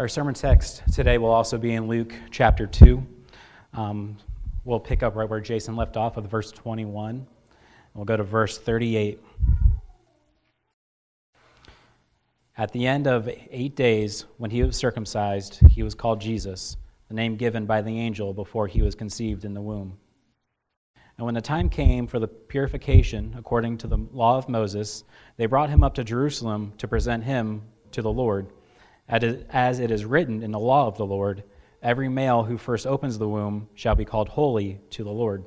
Our sermon text today will also be in Luke chapter 2. Um, we'll pick up right where Jason left off with verse 21. We'll go to verse 38. At the end of eight days, when he was circumcised, he was called Jesus, the name given by the angel before he was conceived in the womb. And when the time came for the purification according to the law of Moses, they brought him up to Jerusalem to present him to the Lord. As it is written in the law of the Lord, every male who first opens the womb shall be called holy to the Lord.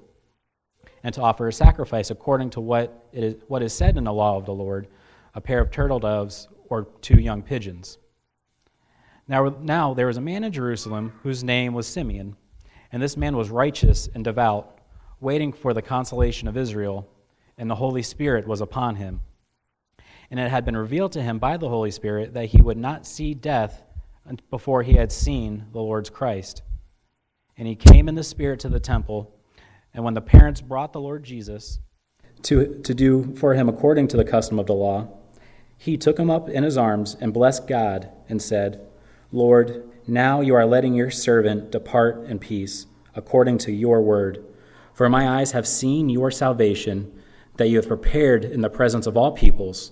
And to offer a sacrifice according to what, it is, what is said in the law of the Lord, a pair of turtle doves or two young pigeons. Now, now there was a man in Jerusalem whose name was Simeon, and this man was righteous and devout waiting for the consolation of Israel, and the Holy Spirit was upon him. And it had been revealed to him by the Holy Spirit that he would not see death before he had seen the Lord's Christ. And he came in the Spirit to the temple, and when the parents brought the Lord Jesus to, to do for him according to the custom of the law, he took him up in his arms and blessed God and said, Lord, now you are letting your servant depart in peace, according to your word. For my eyes have seen your salvation, that you have prepared in the presence of all peoples,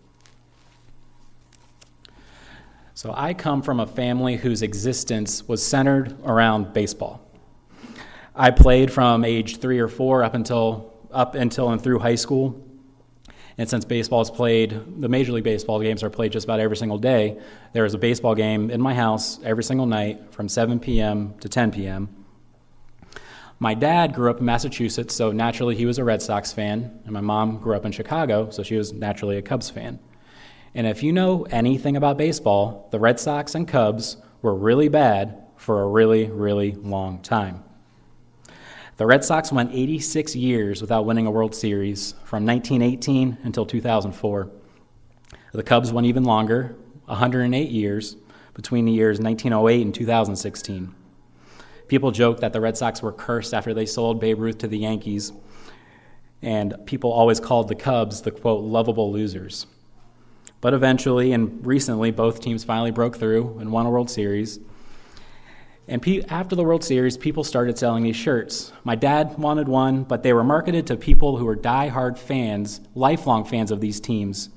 So, I come from a family whose existence was centered around baseball. I played from age three or four up until, up until and through high school. And since baseball is played, the Major League Baseball games are played just about every single day, there is a baseball game in my house every single night from 7 p.m. to 10 p.m. My dad grew up in Massachusetts, so naturally he was a Red Sox fan, and my mom grew up in Chicago, so she was naturally a Cubs fan. And if you know anything about baseball, the Red Sox and Cubs were really bad for a really, really long time. The Red Sox went 86 years without winning a World Series from 1918 until 2004. The Cubs went even longer, 108 years, between the years 1908 and 2016. People joke that the Red Sox were cursed after they sold Babe Ruth to the Yankees, and people always called the Cubs the quote, lovable losers. But eventually and recently, both teams finally broke through and won a World Series. And pe- after the World Series, people started selling these shirts. My dad wanted one, but they were marketed to people who were die-hard fans, lifelong fans of these teams.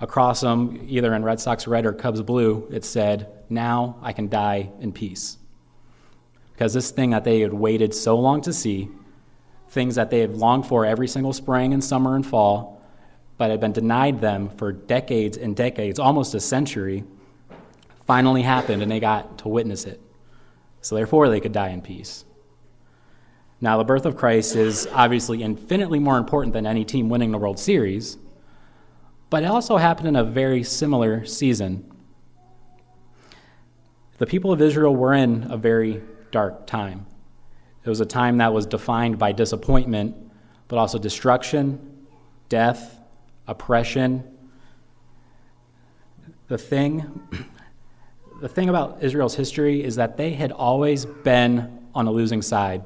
Across them, either in Red Sox red or Cubs blue, it said, Now I can die in peace because this thing that they had waited so long to see, things that they had longed for every single spring and summer and fall, but had been denied them for decades and decades, almost a century, finally happened and they got to witness it. So therefore, they could die in peace. Now, the birth of Christ is obviously infinitely more important than any team winning the World Series, but it also happened in a very similar season. The people of Israel were in a very dark time. It was a time that was defined by disappointment, but also destruction, death, oppression. The thing, the thing about Israel's history is that they had always been on a losing side.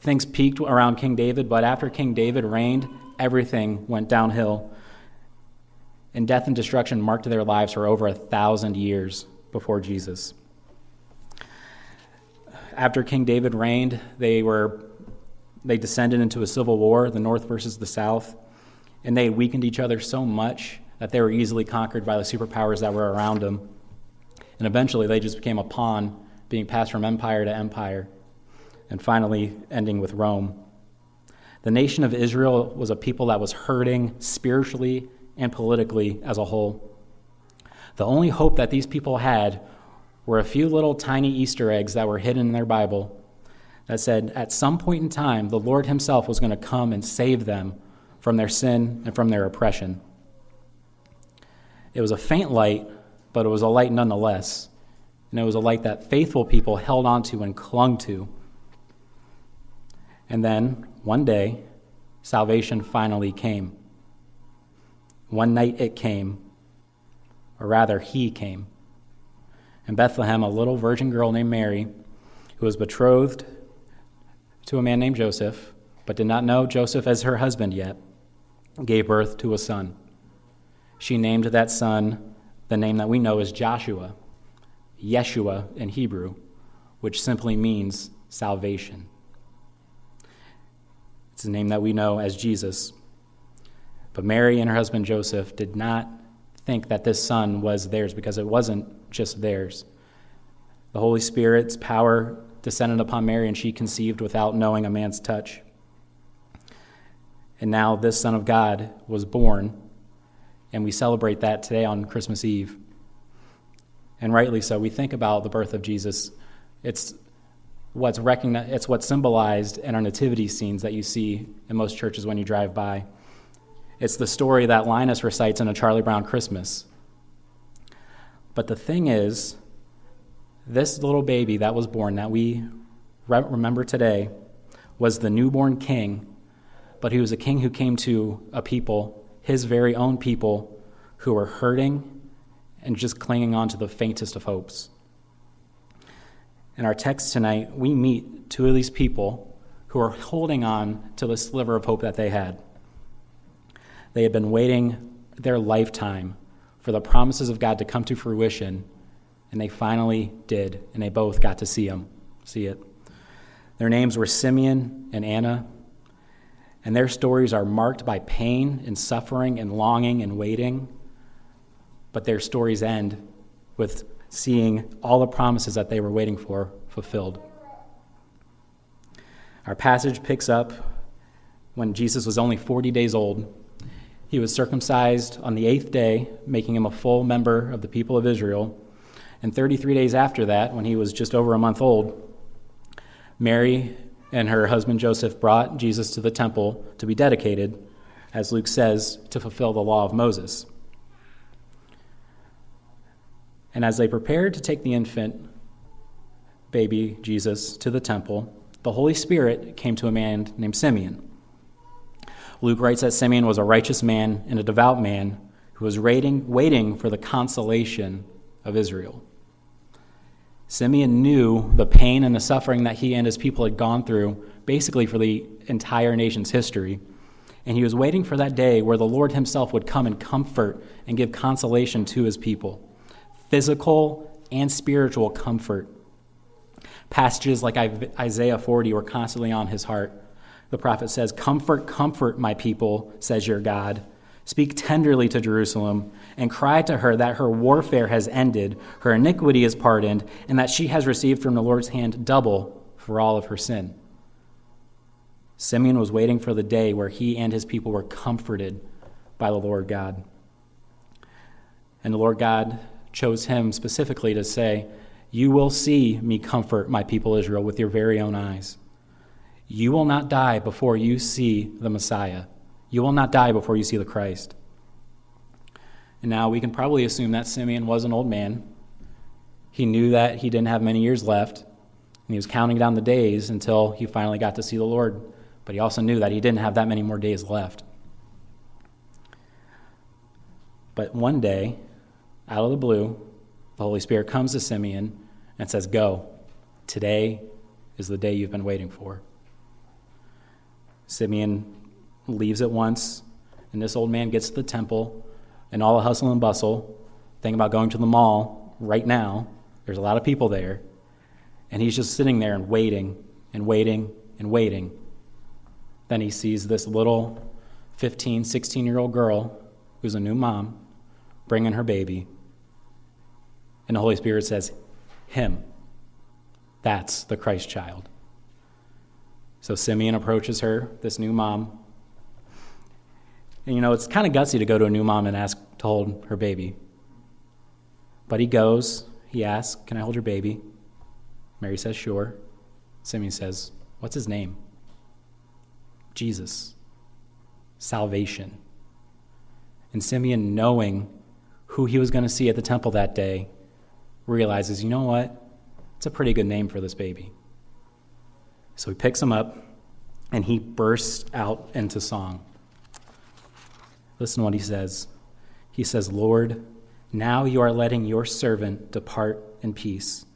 Things peaked around King David, but after King David reigned, everything went downhill. And death and destruction marked their lives for over a thousand years before Jesus after King David reigned, they were they descended into a civil war, the North versus the South, and they weakened each other so much that they were easily conquered by the superpowers that were around them. And eventually, they just became a pawn, being passed from empire to empire. and finally ending with Rome. The nation of Israel was a people that was hurting spiritually and politically as a whole. The only hope that these people had were a few little tiny Easter eggs that were hidden in their Bible that said at some point in time the Lord Himself was going to come and save them from their sin and from their oppression. It was a faint light, but it was a light nonetheless. And it was a light that faithful people held onto and clung to. And then, one day, salvation finally came. One night it came, or rather, he came. In Bethlehem, a little virgin girl named Mary, who was betrothed to a man named Joseph, but did not know Joseph as her husband yet, gave birth to a son. She named that son the name that we know as Joshua, Yeshua in Hebrew, which simply means salvation. It's a name that we know as Jesus. But Mary and her husband Joseph did not think that this son was theirs because it wasn't just theirs. The Holy Spirit's power descended upon Mary, and she conceived without knowing a man's touch. And now this Son of God was born, and we celebrate that today on Christmas Eve. And rightly so. We think about the birth of Jesus. It's what's recognized, it's what's symbolized in our nativity scenes that you see in most churches when you drive by. It's the story that Linus recites in A Charlie Brown Christmas. But the thing is, this little baby that was born, that we remember today, was the newborn king, but he was a king who came to a people, his very own people, who were hurting and just clinging on to the faintest of hopes. In our text tonight, we meet two of these people who are holding on to the sliver of hope that they had. They had been waiting their lifetime for the promises of God to come to fruition and they finally did, and they both got to see him, see it. Their names were Simeon and Anna, and their stories are marked by pain and suffering and longing and waiting. But their stories end with seeing all the promises that they were waiting for fulfilled. Our passage picks up when Jesus was only 40 days old. He was circumcised on the eighth day, making him a full member of the people of Israel. And 33 days after that, when he was just over a month old, Mary and her husband Joseph brought Jesus to the temple to be dedicated, as Luke says, to fulfill the law of Moses. And as they prepared to take the infant baby Jesus to the temple, the Holy Spirit came to a man named Simeon. Luke writes that Simeon was a righteous man and a devout man who was waiting, waiting for the consolation of Israel. Simeon knew the pain and the suffering that he and his people had gone through, basically for the entire nation's history. And he was waiting for that day where the Lord himself would come and comfort and give consolation to his people physical and spiritual comfort. Passages like Isaiah 40 were constantly on his heart. The prophet says, Comfort, comfort my people, says your God. Speak tenderly to Jerusalem and cry to her that her warfare has ended, her iniquity is pardoned, and that she has received from the Lord's hand double for all of her sin. Simeon was waiting for the day where he and his people were comforted by the Lord God. And the Lord God chose him specifically to say, You will see me comfort my people Israel with your very own eyes. You will not die before you see the Messiah. You will not die before you see the Christ. And now we can probably assume that Simeon was an old man. He knew that he didn't have many years left, and he was counting down the days until he finally got to see the Lord. But he also knew that he didn't have that many more days left. But one day, out of the blue, the Holy Spirit comes to Simeon and says, Go. Today is the day you've been waiting for. Simeon leaves at once, and this old man gets to the temple, and all the hustle and bustle. Think about going to the mall right now. There's a lot of people there. And he's just sitting there and waiting and waiting and waiting. Then he sees this little 15, 16 year old girl who's a new mom bringing her baby. And the Holy Spirit says, Him. That's the Christ child. So Simeon approaches her, this new mom. And you know, it's kind of gutsy to go to a new mom and ask to hold her baby. But he goes, he asks, Can I hold your baby? Mary says, Sure. Simeon says, What's his name? Jesus. Salvation. And Simeon, knowing who he was going to see at the temple that day, realizes, you know what? It's a pretty good name for this baby. So he picks him up and he bursts out into song. Listen to what he says. He says, Lord, now you are letting your servant depart in peace,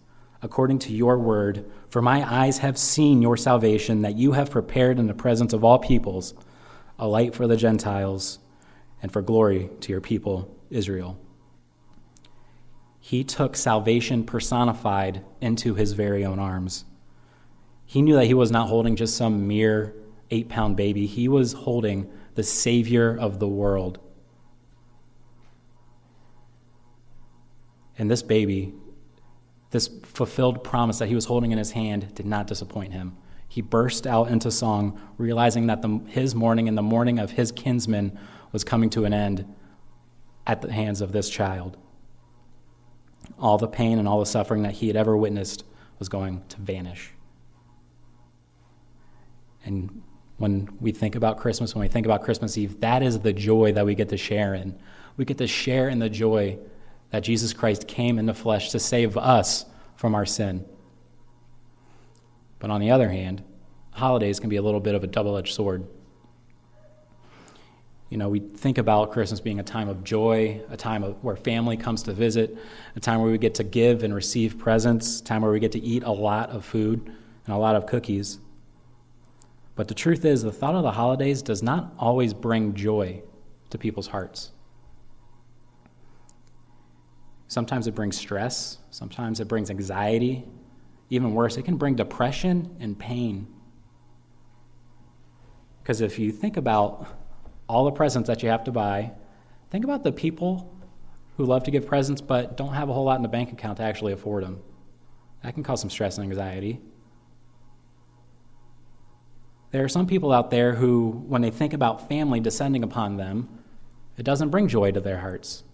according to your word, for my eyes have seen your salvation that you have prepared in the presence of all peoples, a light for the Gentiles and for glory to your people, Israel. He took salvation personified into his very own arms. He knew that he was not holding just some mere eight pound baby, he was holding the Savior of the world. And this baby, this fulfilled promise that he was holding in his hand, did not disappoint him. He burst out into song, realizing that the, his mourning and the mourning of his kinsmen was coming to an end at the hands of this child. All the pain and all the suffering that he had ever witnessed was going to vanish. And when we think about Christmas, when we think about Christmas Eve, that is the joy that we get to share in. We get to share in the joy that Jesus Christ came in the flesh to save us from our sin. But on the other hand, holidays can be a little bit of a double edged sword. You know, we think about Christmas being a time of joy, a time of, where family comes to visit, a time where we get to give and receive presents, a time where we get to eat a lot of food and a lot of cookies. But the truth is, the thought of the holidays does not always bring joy to people's hearts. Sometimes it brings stress, sometimes it brings anxiety. Even worse, it can bring depression and pain. Because if you think about all the presents that you have to buy, think about the people who love to give presents but don't have a whole lot in the bank account to actually afford them. That can cause some stress and anxiety. There are some people out there who, when they think about family descending upon them, it doesn't bring joy to their hearts.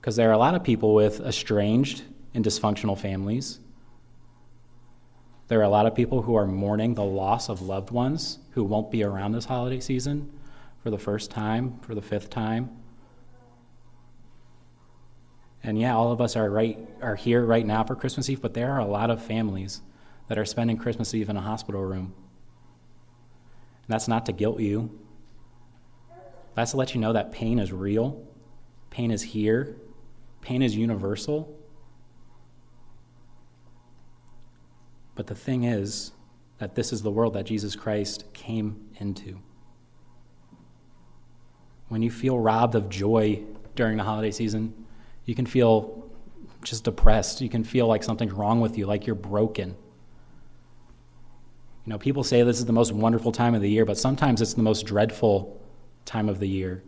Because there are a lot of people with estranged and dysfunctional families. There are a lot of people who are mourning the loss of loved ones who won't be around this holiday season for the first time, for the fifth time. And yeah, all of us are right are here right now for Christmas Eve, but there are a lot of families that are spending Christmas Eve in a hospital room that's not to guilt you. That's to let you know that pain is real, pain is here, pain is universal. But the thing is that this is the world that Jesus Christ came into. When you feel robbed of joy during the holiday season, you can feel just depressed. You can feel like something's wrong with you, like you're broken. You know, people say this is the most wonderful time of the year, but sometimes it's the most dreadful time of the year.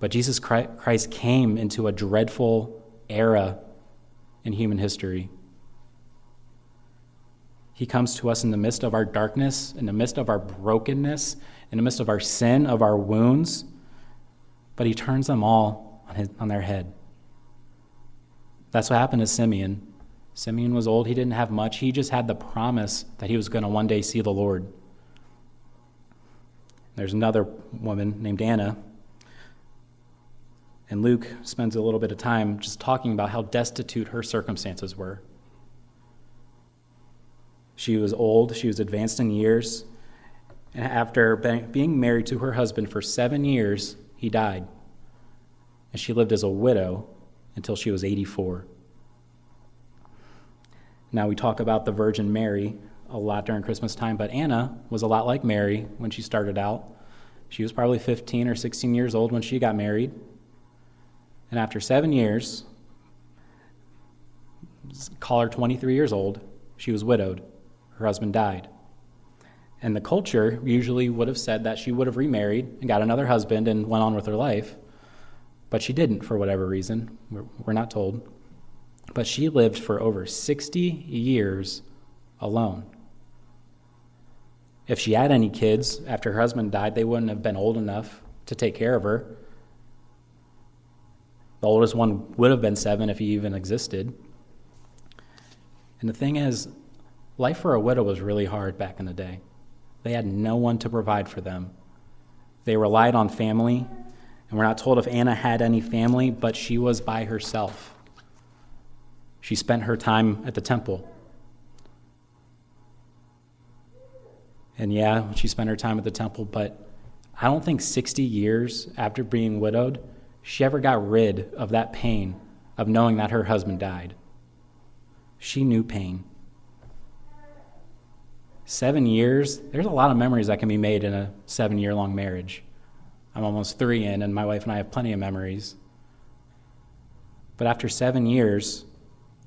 But Jesus Christ came into a dreadful era in human history. He comes to us in the midst of our darkness, in the midst of our brokenness, in the midst of our sin, of our wounds, but he turns them all on, his, on their head. That's what happened to Simeon. Simeon was old, he didn't have much. He just had the promise that he was going to one day see the Lord. There's another woman named Anna. And Luke spends a little bit of time just talking about how destitute her circumstances were. She was old, she was advanced in years, and after being married to her husband for seven years, he died. And she lived as a widow until she was 84. Now, we talk about the Virgin Mary a lot during Christmas time, but Anna was a lot like Mary when she started out. She was probably 15 or 16 years old when she got married. And after seven years, call her 23 years old, she was widowed. Her husband died. And the culture usually would have said that she would have remarried and got another husband and went on with her life. But she didn't for whatever reason. We're, not told. But she lived for over 60 years alone. If she had any kids after her husband died, they wouldn't have been old enough to take care of her. The oldest one would have been seven if he even existed. And the thing is, life for a widow was really hard back in the day. They had no one to provide for them. They relied on family, and we're not told if Anna had any family, but she was by herself. She spent her time at the temple. And yeah, she spent her time at the temple, but I don't think 60 years after being widowed, she ever got rid of that pain of knowing that her husband died. She knew pain. Seven years, there's a lot of memories that can be made in a seven year long marriage. I'm almost three in, and my wife and I have plenty of memories. But after seven years,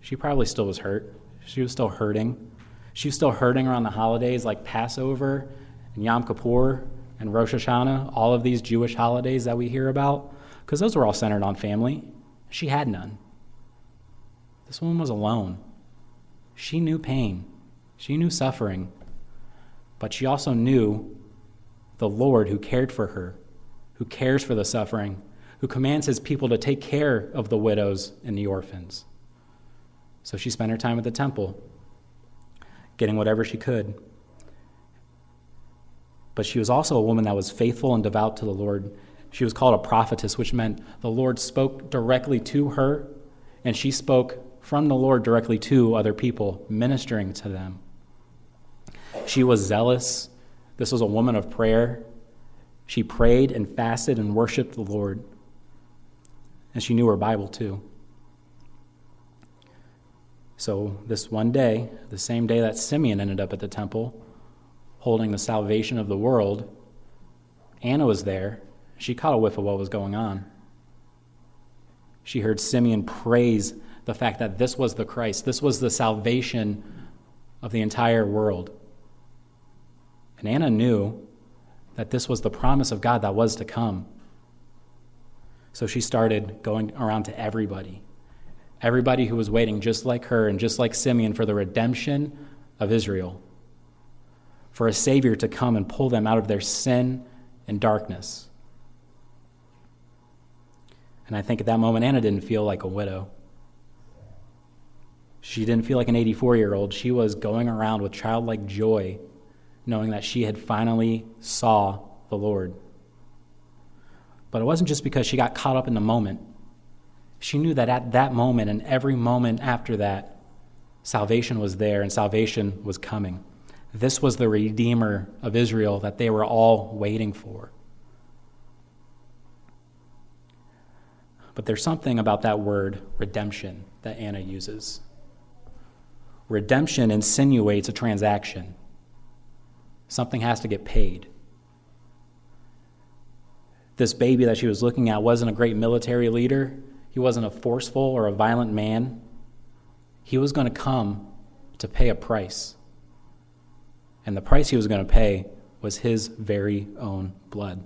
she probably still was hurt. She was still hurting. She was still hurting around the holidays like Passover and Yom Kippur and Rosh Hashanah, all of these Jewish holidays that we hear about because those were all centered on family. She had none. This woman was alone. She knew pain, she knew suffering, but she also knew the Lord who cared for her, who cares for the suffering, who commands his people to take care of the widows and the orphans. So she spent her time at the temple, getting whatever she could. But she was also a woman that was faithful and devout to the Lord she was called a prophetess, which meant the Lord spoke directly to her, and she spoke from the Lord directly to other people, ministering to them. She was zealous. This was a woman of prayer. She prayed and fasted and worshiped the Lord. And she knew her Bible too. So, this one day, the same day that Simeon ended up at the temple, holding the salvation of the world, Anna was there she caught a whiff of what was going on. She heard Simeon praise the fact that this was the Christ, this was the salvation of the entire world. And Anna knew that this was the promise of God that was to come. So she started going around to everybody, everybody who was waiting, just like her and just like Simeon, for the redemption of Israel, for a Savior to come and pull them out of their sin and darkness. And I think at that moment, Anna didn't feel like a widow. She didn't feel like an 84 year old. She was going around with childlike joy, knowing that she had finally saw the Lord. But it wasn't just because she got caught up in the moment. She knew that at that moment and every moment after that, salvation was there and salvation was coming. This was the Redeemer of Israel that they were all waiting for. But there's something about that word, redemption, that Anna uses. Redemption insinuates a transaction. Something has to get paid. This baby that she was looking at wasn't a great military leader. He wasn't a forceful or a violent man. He was going to come to pay a price. And the price he was going to pay was his very own blood.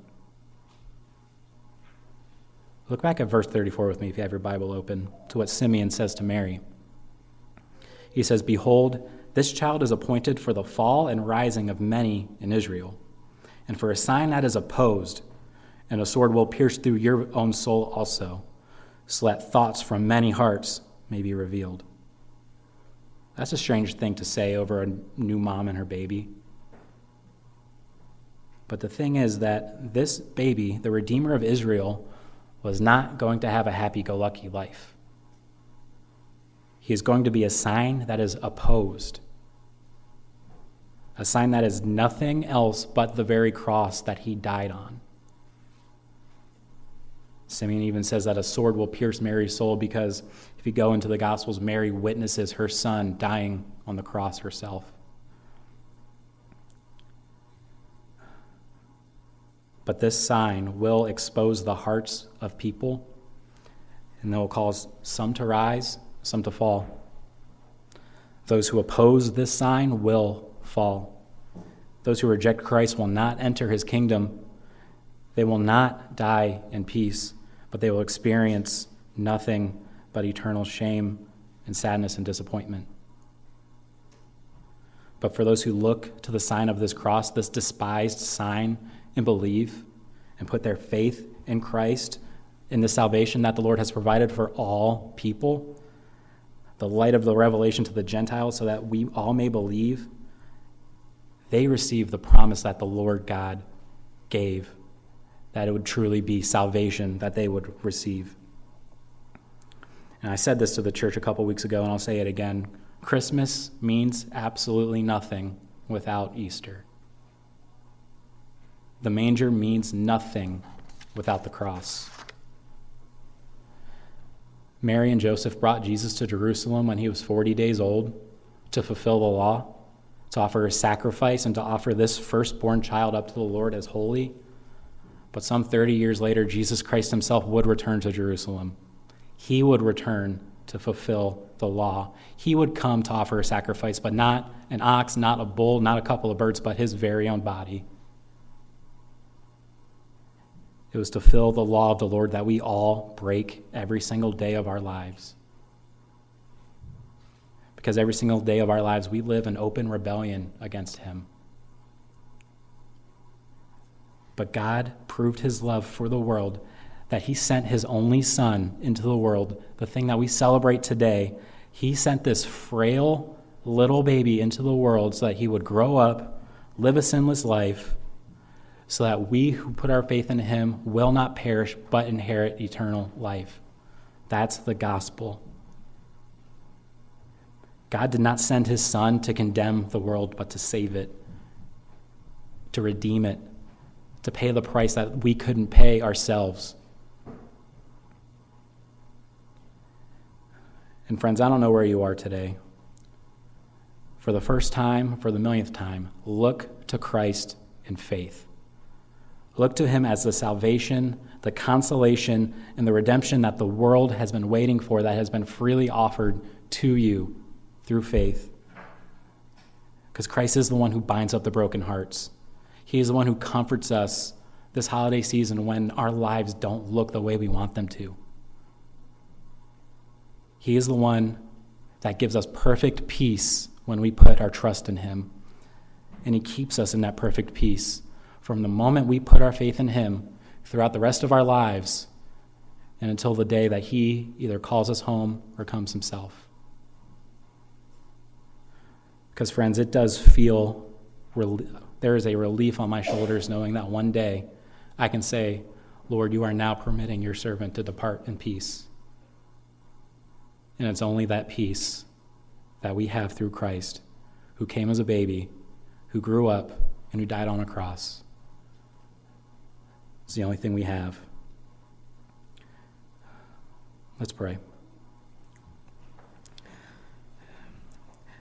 Look back at verse 34 with me if you have your Bible open to what Simeon says to Mary. He says, Behold, this child is appointed for the fall and rising of many in Israel, and for a sign that is opposed, and a sword will pierce through your own soul also, so that thoughts from many hearts may be revealed. That's a strange thing to say over a new mom and her baby. But the thing is that this baby, the Redeemer of Israel, was not going to have a happy go lucky life. He is going to be a sign that is opposed, a sign that is nothing else but the very cross that he died on. Simeon even says that a sword will pierce Mary's soul because if you go into the Gospels, Mary witnesses her son dying on the cross herself. But this sign will expose the hearts of people, and they will cause some to rise, some to fall. Those who oppose this sign will fall. Those who reject Christ will not enter his kingdom. They will not die in peace, but they will experience nothing but eternal shame and sadness and disappointment. but for those who look to the sign of this cross, this despised sign, and believe and put their faith in Christ, in the salvation that the Lord has provided for all people, the light of the revelation to the Gentiles, so that we all may believe, they receive the promise that the Lord God gave, that it would truly be salvation that they would receive. And I said this to the church a couple weeks ago, and I'll say it again. Christmas means absolutely nothing without Easter. The manger means nothing without the cross. Mary and Joseph brought Jesus to Jerusalem when he was 40 days old to fulfill the law, to offer a sacrifice, and to offer this firstborn child up to the Lord as holy. But some 30 years later, Jesus Christ himself would return to Jerusalem. He would return to fulfill the law. He would come to offer a sacrifice, but not an ox, not a bull, not a couple of birds, but his very own body. It was to fill the law of the Lord that we all break every single day of our lives. Because every single day of our lives, we live in open rebellion against Him. But God proved His love for the world that He sent His only Son into the world, the thing that we celebrate today. He sent this frail little baby into the world so that He would grow up, live a sinless life, so that we who put our faith in him will not perish but inherit eternal life. That's the gospel. God did not send his son to condemn the world, but to save it, to redeem it, to pay the price that we couldn't pay ourselves. And friends, I don't know where you are today. For the first time, for the millionth time, look to Christ in faith. Look to him as the salvation, the consolation, and the redemption that the world has been waiting for, that has been freely offered to you through faith. Because Christ is the one who binds up the broken hearts. He is the one who comforts us this holiday season when our lives don't look the way we want them to. He is the one that gives us perfect peace when we put our trust in Him. And He keeps us in that perfect peace from the moment we put our faith in Him throughout the rest of our lives and until the day that He either calls us home or comes Himself. Because, friends, it does feel, there is a relief on my shoulders knowing that one day I can say, Lord, you are now permitting your servant to depart in peace. And it's only that peace that we have through Christ, who came as a baby, who grew up, and who died on a cross. It's the only thing we have. Let's pray.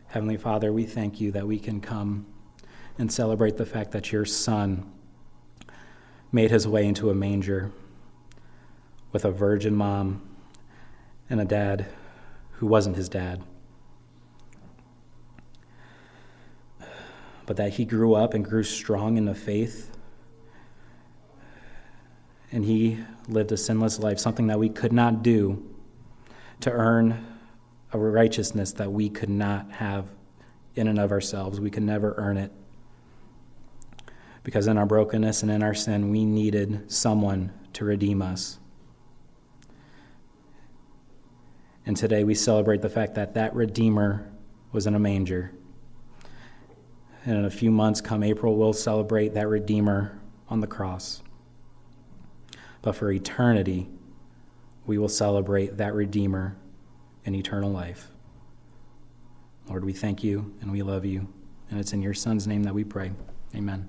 Heavenly Father, we thank you that we can come and celebrate the fact that your Son made his way into a manger with a virgin mom and a dad who wasn't his dad. But that he grew up and grew strong in the faith and he lived a sinless life, something that we could not do to earn a righteousness that we could not have in and of ourselves. We could never earn it. Because in our brokenness and in our sin, we needed someone to redeem us. And today we celebrate the fact that that Redeemer was in a manger. And in a few months, come April, we'll celebrate that Redeemer on the cross but for eternity, we will celebrate that Redeemer in eternal life. Lord, we thank you and we love you. And it's in your Son's name that we pray. Amen.